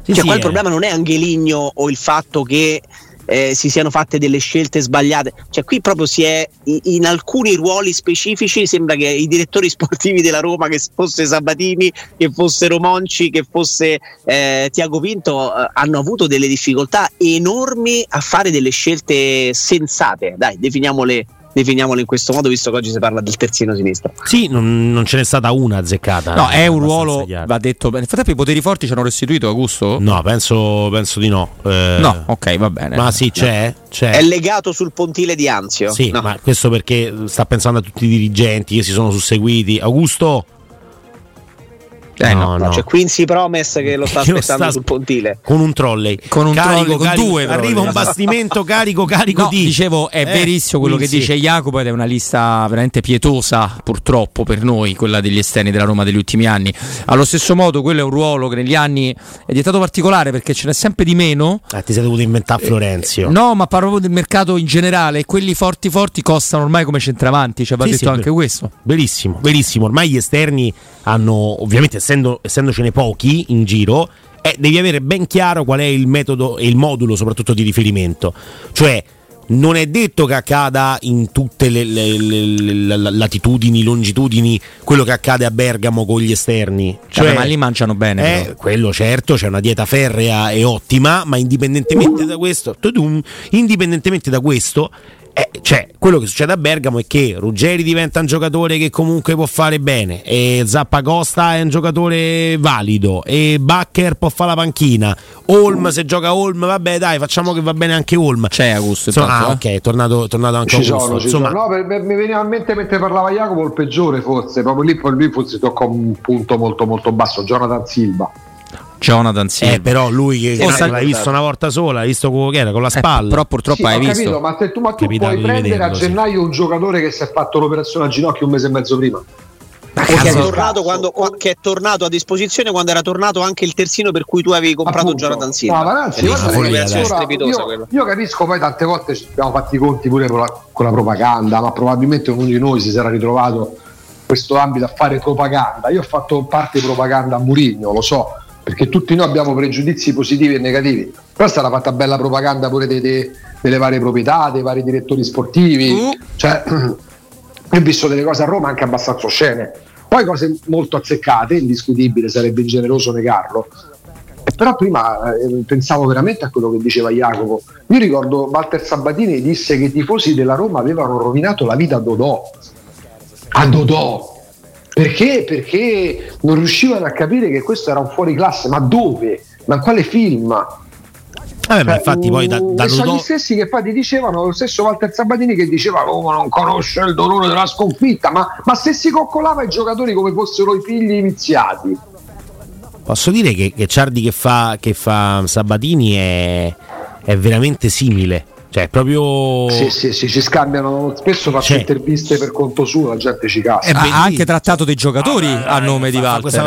Sì, Cioè, sì, qua il eh. problema non è Angeligno o il fatto che eh, si siano fatte delle scelte sbagliate. Cioè, qui proprio si è in alcuni ruoli specifici. Sembra che i direttori sportivi della Roma, che fosse Sabatini, che fossero Monci, che fosse eh, Tiago Pinto, eh, hanno avuto delle difficoltà enormi a fare delle scelte sensate. Dai, definiamole definiamolo in questo modo, visto che oggi si parla del terzino sinistro. Sì, non, non ce n'è stata una azzeccata. No, è un ruolo, chiaro. va detto. Nel frattempo i poteri forti ci hanno restituito Augusto? No, penso, penso di no. Eh, no, ok, va bene. Ma sì, c'è, c'è. È legato sul pontile di Anzio. Sì, no. ma questo perché sta pensando a tutti i dirigenti che si sono susseguiti. Augusto eh no, no, C'è Quincy Promes che lo sta che aspettando lo sta sul pontile con un trolley. Con un carico, trolley, con due. Arriva un bastimento carico, carico no, di. Dicevo, è eh, verissimo quello Quincy. che dice Jacopo ed è una lista veramente pietosa, purtroppo per noi, quella degli esterni della Roma degli ultimi anni. Allo stesso modo, quello è un ruolo che negli anni è diventato particolare perché ce n'è sempre di meno. Ah, ti sei dovuto inventare Florenzio. Eh, no, ma parlo proprio del mercato in generale. Quelli forti, forti costano ormai come centravanti. Cioè, va sì, detto sì, anche questo. Verissimo, verissimo. Ormai gli esterni hanno, ovviamente, essendo, essendocene pochi in giro, eh, devi avere ben chiaro qual è il metodo e il modulo soprattutto di riferimento. Cioè, non è detto che accada in tutte le, le, le, le, latitudini, longitudini, quello che accade a Bergamo con gli esterni. Cioè, cioè ma lì mangiano bene. Eh, quello certo, c'è una dieta ferrea e ottima, ma indipendentemente da questo, indipendentemente da questo eh, cioè, quello che succede a Bergamo è che Ruggeri diventa un giocatore che comunque può fare bene, e Zappacosta è un giocatore valido, e Bacher può fare la panchina. Olm, se gioca Olm, vabbè, dai, facciamo che va bene anche Olm. C'è Augusto. Insomma, ah, ok, è tornato, tornato anche ci Augusto. Sono, Insomma, no, per, per, mi veniva in mente mentre parlava Jacopo il peggiore, forse, proprio lì, poi lui forse toccò un punto molto, molto basso. Jonathan Silva Jonathan Silva. Eh, però lui che sì, l'hai visto una volta sola, hai visto come era con la eh, spalla. Eh, però purtroppo sì, hai visto. Capito, ma, te, tu, ma tu puoi prendere a gennaio sì. un giocatore che si è fatto l'operazione a ginocchio un mese e mezzo prima. Ma che, è tornato quando, che è tornato a disposizione quando era tornato anche il terzino per cui tu avevi comprato Appunto. Jonathan Silva. No, ma ragazzi, io, io, capisco poi tante volte ci abbiamo fatti i conti pure con la, con la propaganda, ma probabilmente ognuno di noi si sarà ritrovato in questo ambito a fare propaganda. Io ho fatto parte di propaganda a Murigno, lo so, perché tutti noi abbiamo pregiudizi positivi e negativi. Però è stata fatta bella propaganda pure dei, dei, delle varie proprietà, dei vari direttori sportivi. Mm. Cioè, ho visto delle cose a Roma anche abbastanza oscene. Poi cose molto azzeccate, indiscutibile, sarebbe ingeneroso negarlo. Però prima eh, pensavo veramente a quello che diceva Jacopo. Io ricordo Walter Sabatini disse che i tifosi della Roma avevano rovinato la vita a Dodò. A Dodò perché? Perché non riuscivano a capire che questo era un fuori classe, ma dove? Ma in quale film? Vabbè, ma infatti poi da, da sono gli stessi che poi ti dicevano, lo stesso Walter Sabatini che diceva Roma non conosce il dolore della sconfitta, ma, ma se si coccolava i giocatori come fossero i figli iniziati. Posso dire che, che Ciardi che fa, che fa Sabatini è, è veramente simile cioè, proprio. Sì, sì, sì, ci scambiano. Spesso faccio cioè... interviste per conto suo, la gente ci casa. Ha anche trattato dei giocatori ah, a nome di Walter.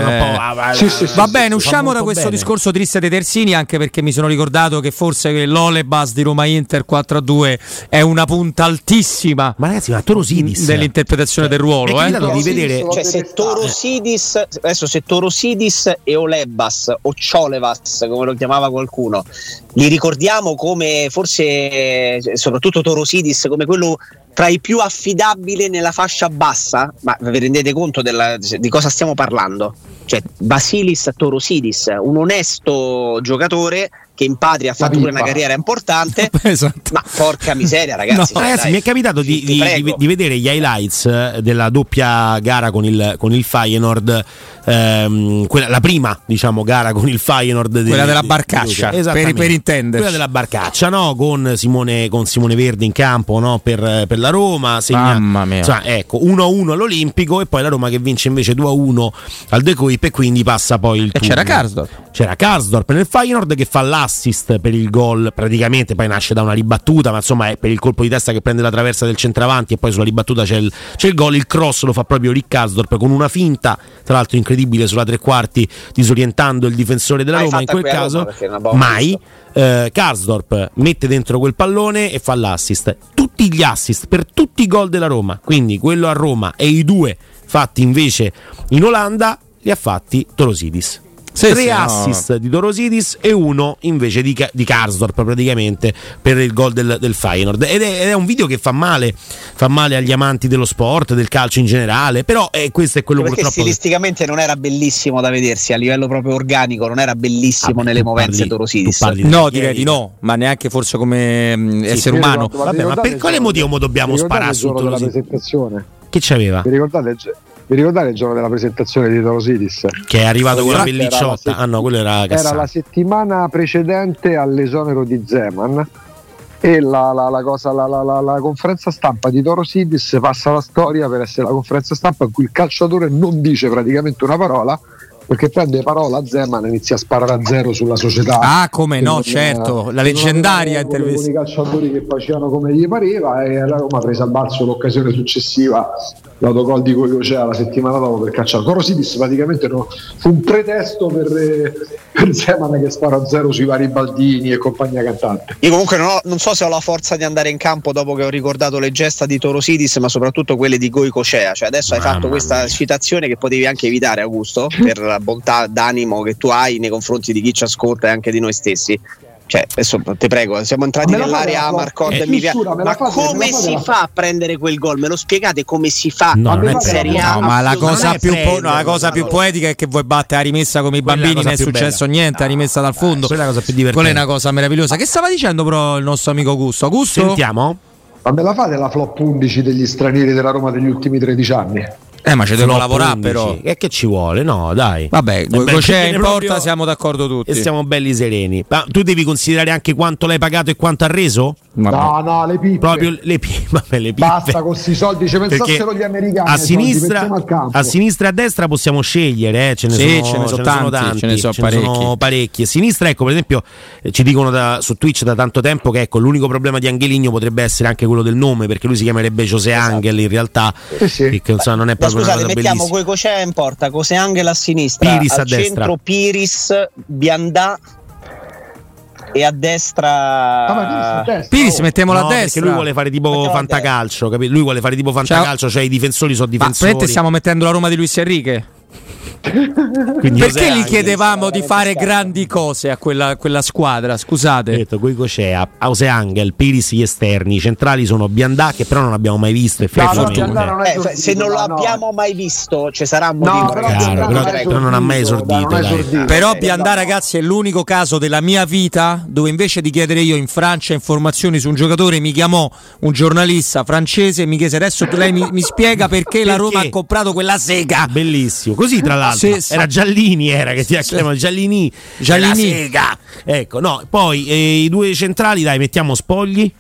Eh. Sì, sì, Va bene, usciamo da questo bene. discorso triste dei terzini, anche perché mi sono ricordato che forse l'Olebas di Roma Inter 4 a 2 è una punta altissima. Ma ragazzi, ma Torosidis dell'interpretazione cioè, del ruolo. Eh? di vedere. Cioè, se Torosidis, adesso se Torosidis e Olebas o Ciolevas, come lo chiamava qualcuno, li ricordiamo come forse soprattutto Torosidis come quello tra i più affidabili nella fascia bassa, ma vi rendete conto della, di cosa stiamo parlando? Cioè Basilis Torosidis, un onesto giocatore che in patria ha fatto pure una carriera importante. esatto. Ma porca miseria, ragazzi. No, cioè, ragazzi, dai, mi è capitato di, di, di, vedere gli highlights eh, della doppia gara con il, con il Feyenoord. Ehm, quella, la prima diciamo gara con il Feyenoord quella della barcaccia per, per intendere quella della barcaccia no? con, Simone, con Simone Verde in campo no? per, per, la Roma segna, mamma mia insomma, ecco 1-1 all'Olimpico e poi la Roma che vince invece 2-1 al De Coip e quindi passa poi il e c'era Karsdorp c'era Karsdorp nel Feyenoord che fa l'asso assist per il gol, praticamente poi nasce da una ribattuta, ma insomma è per il colpo di testa che prende la traversa del centravanti e poi sulla ribattuta c'è il, c'è il gol, il cross lo fa proprio Rick Kasdorp con una finta, tra l'altro incredibile sulla tre quarti, disorientando il difensore della Roma in quel caso, mai. Eh, Karsdorp mette dentro quel pallone e fa l'assist. Tutti gli assist per tutti i gol della Roma, quindi quello a Roma e i due fatti invece in Olanda li ha fatti Torosidis. Sì, tre sì, no. assist di Dorosidis e uno invece di, di Karsdorp praticamente per il gol del, del Feyenoord ed è, ed è un video che fa male fa male agli amanti dello sport del calcio in generale però eh, questo è quello perché purtroppo che- stilisticamente non era bellissimo da vedersi a livello proprio organico, non era bellissimo Ah, nelle tu movenze parli- Torosidis. tu parli No, di direi di no, ma neanche forse come mm, essere mi umano. Vabbè, ma per quale motivo dobbiamo sparare su presentazione? che c'aveva? Vi ricordate, il, gi- vi ricordate il giorno della presentazione di Torosidis? che è arrivato con la Era pellicciotta ah no quello era Era Cassano la settimana precedente all'esonero di Zeman e la, la- la cosa- la- la- la- la conferenza stampa di Toro Sidis passa la storia per essere la conferenza stampa in cui il calciatore non dice praticamente una parola perché prende parola a Zeman e inizia a sparare a zero sulla società. Ah, come no, certo, la che non leggendaria intervista. Con i calciatori che facevano come gli pareva e la Roma ha preso a balzo l'occasione successiva l'autogol di Coio c'era la settimana dopo per cacciare Toro Sidis praticamente no, fu un pretesto per, eh, per Zeman che spara a zero sui vari Baldini e compagnia cantante Io comunque non, ho- non so se ho la forza di andare in campo dopo che ho ricordato le gesta di Torosidis, ma soprattutto quelle di Goico Cea. Cioè adesso hai Mamma fatto questa mia. citazione che potevi anche evitare, Augusto, per la bontà d'animo che tu hai nei confronti di chi ci ascolta e anche di noi stessi. Cioè, adesso ti prego, siamo entrati nell'area la- Marcord eh, e mi piace. Ma come si fa a prendere quel gol? Me lo spiegate come si fa No, non in è Serie. A? No, ma la Non cosa, più, po- no, la cosa più poetica è che vuoi battere la rimessa come i bambini, non è successo bella. niente, la rimessa dal fondo. quella è la cosa più divertente. Quella è una cosa meravigliosa. Che stava dicendo però il nostro amico Augusto? Augusto? sentiamo ma me la fate la flop 11 degli stranieri della Roma degli ultimi 13 anni? Eh, ma ci devono lavorare 11. però. E che ci vuole? No, dai. Vabbè, Eh viene in porta, proprio- siamo d'accordo tutti. E siamo belli sereni. Ma tu devi considerare anche quanto l'hai pagato e quanto ha reso? Vabbè. No, no, le pippe. Proprio le pippe. Vabbè, le pippe. Basta con questi soldi, ci pensassero gli americani. a sinistra, a sinistra e a destra possiamo scegliere, eh, ce ne Sì, sono, ce ne sono tanti, ce ne sono parecchi. parecchi. A sinistra, ecco, per esempio, eh, ci dicono da- su Twitch da tanto tempo che ecco, l'unico problema di Angeligno potrebbe essere anche quello del nome, perché lui si chiamerebbe José Angel in realtà, Sì, sì. che insomma, non è proprio scusate, una cosa mettiamo bellissima. Goico Cea in porta, Cose Angel a sinistra, Piris al a destra. centro Piris, Biandà e a destra Ah, ma Piris a destra, Piris, oh. mettiamola No, a perché destra. lui vuole fare tipo Mettiamo fantacalcio, capito? Lui vuole fare tipo fantacalcio, cioè i difensori sono Ma difensori. veramente stiamo mettendo la Roma di Luis Enrique? Quindi Perché gli chiedevamo di fare grandi cose a quella, a quella squadra? Ho Scusate. detto Goico Cea, Ause Angel, Piris gli esterni, i centrali sono Biandà che però non abbiamo mai visto No, no, non è Eh, se- se non lo no. abbiamo mai visto, ci sarà un motivo. No, però, Chiaro, però- però non ha mai esordito, dai. esordito. Però Biandà, ragazzi, è l'unico caso della mia vita dove invece di chiedere io in Francia informazioni su un giocatore mi chiamò un giornalista francese e mi chiese adesso lei mi, mi spiega perché, la Roma Perché? ha comprato quella sega. Bellissimo, così tra l'altro Sì, sì. era Giallini era che ti chiamano Giallini, Giallini. della Sega. Ecco, no, poi eh, i due centrali dai, mettiamo Spogli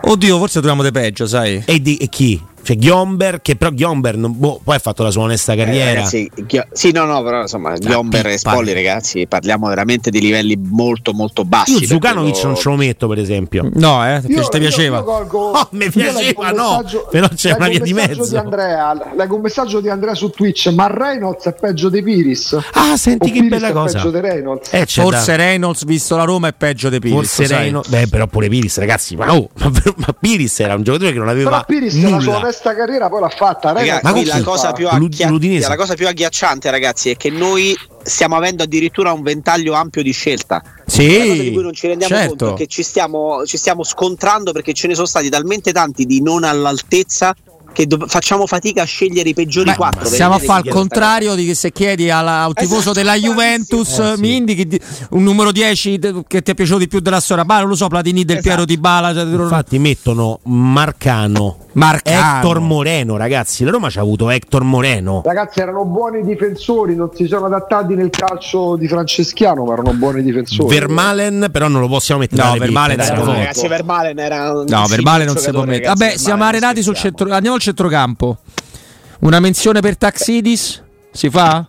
Oddio, forse troviamo di peggio, sai. e, di- e chi? Cioè Ghiomber, che però Ghiomber non- boh, poi ha fatto la sua onesta Eh, carriera. ragazzi, Ghio- sì, no, no, però insomma, Ghiomber e. Spolli, ragazzi, parliamo veramente di livelli molto, molto bassi. Io per Zukanovic quello- non ce lo metto, per esempio. No, eh, ti, Io- ti piaceva. io- io colgo- Oh, mi piaceva, no, però c'è una un via di mezzo. Di Andrea, leggo un messaggio di Andrea su Twitch, ma Reynolds è peggio di Piris. Ah, senti O che Piris bella è cosa. peggio di Reynolds. Eh, Forse da- Reynolds, visto la Roma, è peggio di Piris. Forse. Reynolds, beh, però pure Piris, ragazzi. Ma, oh, ma, ma Piris era un giocatore che non aveva Però Piris la sua nulla. Onesta carriera poi l'ha fatta. Ragazzi, la cosa, l'Udinese. la cosa più agghiacciante, ragazzi, è che noi stiamo avendo addirittura un ventaglio ampio di scelta. Sì, di cui non ci rendiamo certo. conto perché ci stiamo, ci stiamo scontrando perché ce ne sono stati talmente tanti di non all'altezza che do- facciamo fatica a scegliere i peggiori Beh, quattro. Stiamo a fare il contrario di che se chiedi alla- al tifoso Esatto, della. Juventus Eh, sì. mi indichi di- un numero 10 de- che ti è piaciuto di più della storia. Ma non lo so, Platini del Esatto. Piero di Bala. Cioè, Infatti mettono Marcano, Marcano. Hector Moreno, ragazzi. La Roma ci ha avuto Hector Moreno. Ragazzi erano buoni difensori, non si sono adattati nel calcio di Franceschiano, ma erano buoni difensori. Vermalen, però non lo possiamo mettere No, alle pippe, ragazzi, Vermalen era un No, verbale non si può mettere. Vabbè, siamo arenati sul centro. Andiamo al centrocampo. Una menzione per Taxidis? Si fa?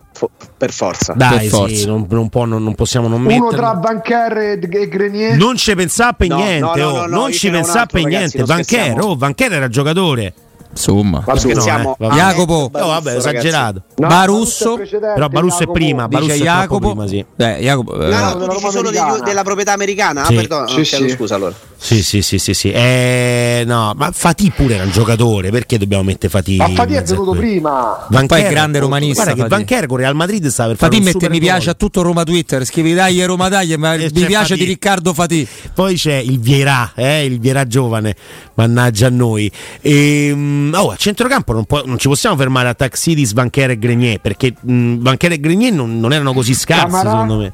Per forza. Dai, Per forza. sì, non, non può- non- non possiamo non Uno metterlo. tra Bancher e, e Grenier. Non ci pensà per No, niente, no, no, oh, no, no, non ci altro, per ragazzi, niente. scherziamo. oh, Vancher era giocatore. Insomma. Ma Scherziamo. No, eh, vabbè. Jacopo. Oh, vabbè, Barusso, esagerato. No, Barusso, Però Barusso è prima, Dice Barusso è troppo Jacopo. prima, sì. Eh, Jacopo, eh, No, tu dici solo degli- della proprietà americana? Sì. Ah, perdono, Sì, sì. scusa allora. Sì, sì, sì, sì, sì. Eh, no, ma Fatì pure era un giocatore, perché dobbiamo mettere Fatì? Ma Fatì è venuto prima. Van Poi è grande romanista, Guarda che. Van con Real Madrid sta per fare Fatì un mette mi piace a tutto Roma Twitter, scrivi dai Roma dai, ma E mi c'è piace Fatì. di Riccardo Fatì. Poi c'è il Vierà, eh, il Vierà giovane, mannaggia a noi. E, oh, a centrocampo non, può- non ci possiamo fermare a Taxidis, Banchera e Grenier, perché mh, Banchera e Grenier non, non erano così scarsi Camarà? secondo me.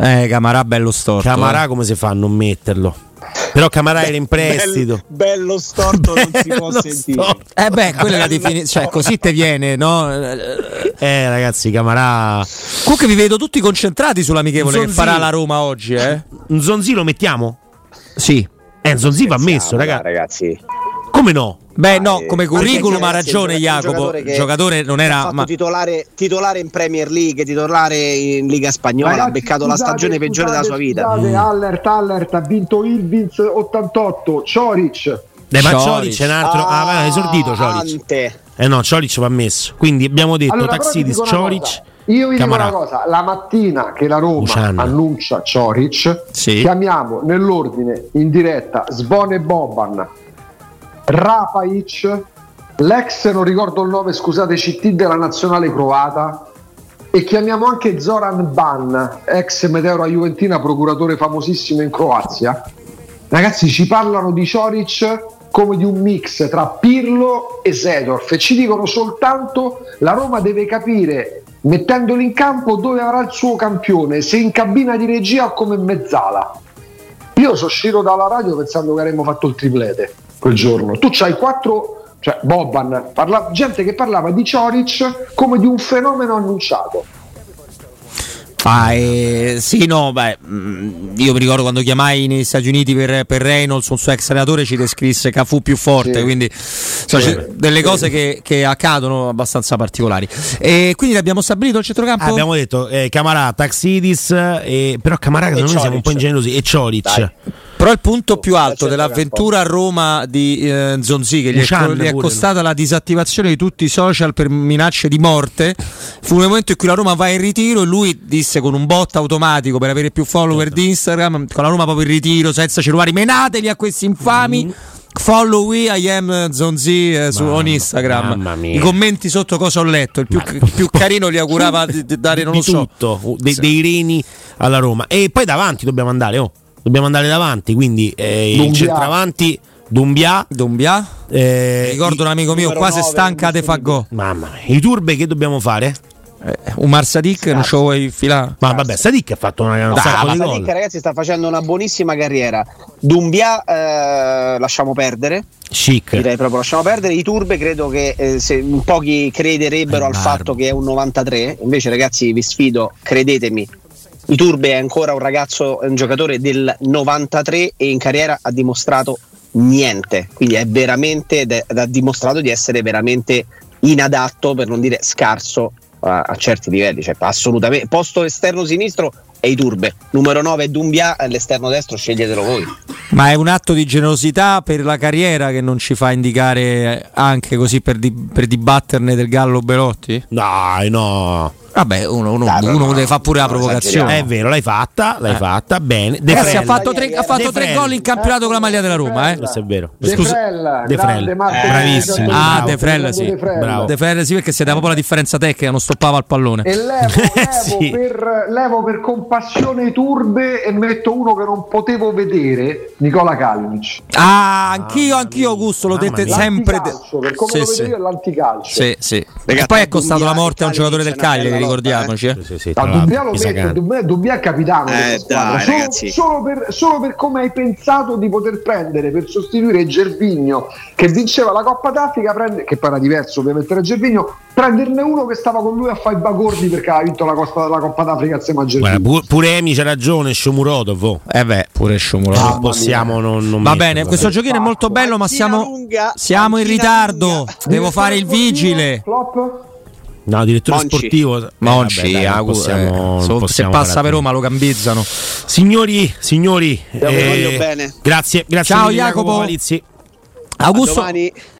Eh, Camarà bello storto. Camarà eh. come si fa a non metterlo? Però Camarà era in prestito. Bello, bello storto non si può Bello sentire. storto. Eh beh, quella è la definizione, cioè così te viene, no? Eh ragazzi, Camarà... Comunque vi vedo tutti concentrati sull'amichevole che farà la Roma oggi, eh? Un Zonzi lo mettiamo? Sì. Eh, Zonzi va messo, raga. ragazzi. Come no? Beh, no, come curriculum ha ragione Jacopo. giocatore Il giocatore non era. Ma... titolare, titolare in Premier League, titolare in Liga Spagnola, Ragazzi, ha beccato la scusate, stagione peggiore della sua scusate, vita. Scusate, allert, allert, ha vinto Ilvins 88, Cioric. Dai, ma Cioric. Cioric è un altro. Ah, è esordito Cioric. Ante. Eh no, Cioric va messo. Quindi abbiamo detto Allora, Taxidis, Cioric. Io vi dico una cosa, la mattina che la Roma Luciano. annuncia Cioric, Sì. chiamiamo nell'ordine in diretta Svone Boban, Rapaic, l'ex, non ricordo il nome, scusate, CT della nazionale croata e chiamiamo anche Zoran Ban, ex Meteora Juventina, procuratore famosissimo in Croazia. Ragazzi, ci parlano di Cioric come di un mix tra Pirlo e Sedorf e ci dicono soltanto la Roma deve capire mettendoli in campo dove avrà il suo campione, se in cabina di regia o come mezzala. Io sono uscito dalla radio pensando che avremmo fatto il triplete quel giorno. Tu c'hai quattro, cioè Boban, parla- gente che parlava di Cioric come di un fenomeno annunciato. Ah, eh, sì, no, beh, mm, io mi ricordo quando chiamai negli Stati Uniti per, per Reynolds, un suo ex allenatore ci descrisse Cafu più forte, Sì. quindi so, c'è delle cose che, che accadono abbastanza particolari. E quindi abbiamo stabilito il centrocampo? Ah, abbiamo detto eh, Camarà, Taxidis, eh, però Camarà me siamo un po' ingenerosi, e Cioric. Dai. Però il punto più alto Al dell'avventura a Roma di eh, Zonzi, che gli è, Ushan gli è pure, costata la disattivazione di tutti i social per minacce di morte, fu nel momento in cui la Roma va in ritiro e lui disse con un bot automatico per avere più follower Certo. di Instagram, con la Roma proprio in ritiro, senza cellulari, menateli a questi infami. Follow we I am Zonzi eh, su, Mm-hmm. Mamma- on Instagram. mamma mia. I commenti sotto cosa ho letto. Il più, il più carino gli augurava di, di dare, non di lo so. tutto, de- dei reni alla Roma. E poi davanti dobbiamo andare, oh. Dobbiamo andare davanti, quindi eh, il Dumbia. centravanti Dumbia. Dombia. eh, Ricordo un amico mio, quasi nove, stanca de indisponibile. Fagò. Mamma mia, i turbe che dobbiamo fare? Eh, un Marsadik non ce lo vuoi filare? Ma vabbè, Sadik ha fatto una, un Dai, sacco ma di Sadik, ragazzi, sta facendo una buonissima carriera. Dumbia, eh, lasciamo perdere. Chic. Direi proprio lasciamo perdere. I turbe credo che eh, se pochi crederebbero Eh, al fatto che è un 93. Invece, ragazzi, vi sfido, credetemi. I turbe è ancora un ragazzo, un giocatore del 93 e in carriera ha dimostrato niente. Quindi è veramente ed è- ed ha dimostrato di essere veramente inadatto, per non dire scarso a, a certi livelli. Cioè, assolutamente. Posto esterno sinistro è i turbe. Numero 9 è Dumbia, l'esterno destro sceglietelo voi. Ma è un atto di generosità per la carriera che non ci fa indicare anche così per, di- per dibatterne del Gallo Belotti? Dai, no. Vabbè, uno, uno, Dai, no, uno no, deve fare pure la provocazione. È vero, l'hai fatta, l'hai Eh. fatta, bene. De Ragazzi, ha fatto tre, ha fatto tre gol in campionato con la maglia della Roma. Eh? Questo è vero. De Scusa- De grande Frel. Marco Eh, bravissimo. Ah. De Frel, sì. Bravo. De Frel sì, perché si dava proprio la differenza tecnica, non stoppava il pallone. E levo, levo, Sì. per, levo per compassione i turbe e metto uno che non potevo vedere, Nicola Kalinic. Ah, anch'io, anch'io Augusto, l'ho detto sempre. Come Sì, lo vedo sì. io è l'anticalcio. Sì, sì. E poi è costato la morte a un giocatore del Cagliari, lotta, ricordiamoci. eh. Sì, sì, Ma tra Dubbia lo che- Dubbia, Dubbia è capitano Eh, dai, solo, solo per, solo per come hai pensato di poter prendere per sostituire Gervigno che vinceva la Coppa d'Africa prende- che poi era diverso ovviamente da Gervigno prenderne uno che stava con lui a fare i bagordi perché aveva vinto la, Costa- la Coppa d'Africa assieme a Gervigno Guarda, pu- pure Emi c'ha ragione, Shomurodov. oh. Eh beh, pure Sciomolo. Non possiamo non, non Va bene, questo giochino è molto bello, ma siamo, lunga, siamo in ritardo. lunga. Devo fare il vigile. Flop? No, direttore Monci. sportivo. eh, Monci, vabbè, dai, non Agu- possiamo- eh, se passa per Roma lo gambizzano. Signori, signori, bene. grazie, grazie Ciao, mille, Jacopo. A Augusto, domani.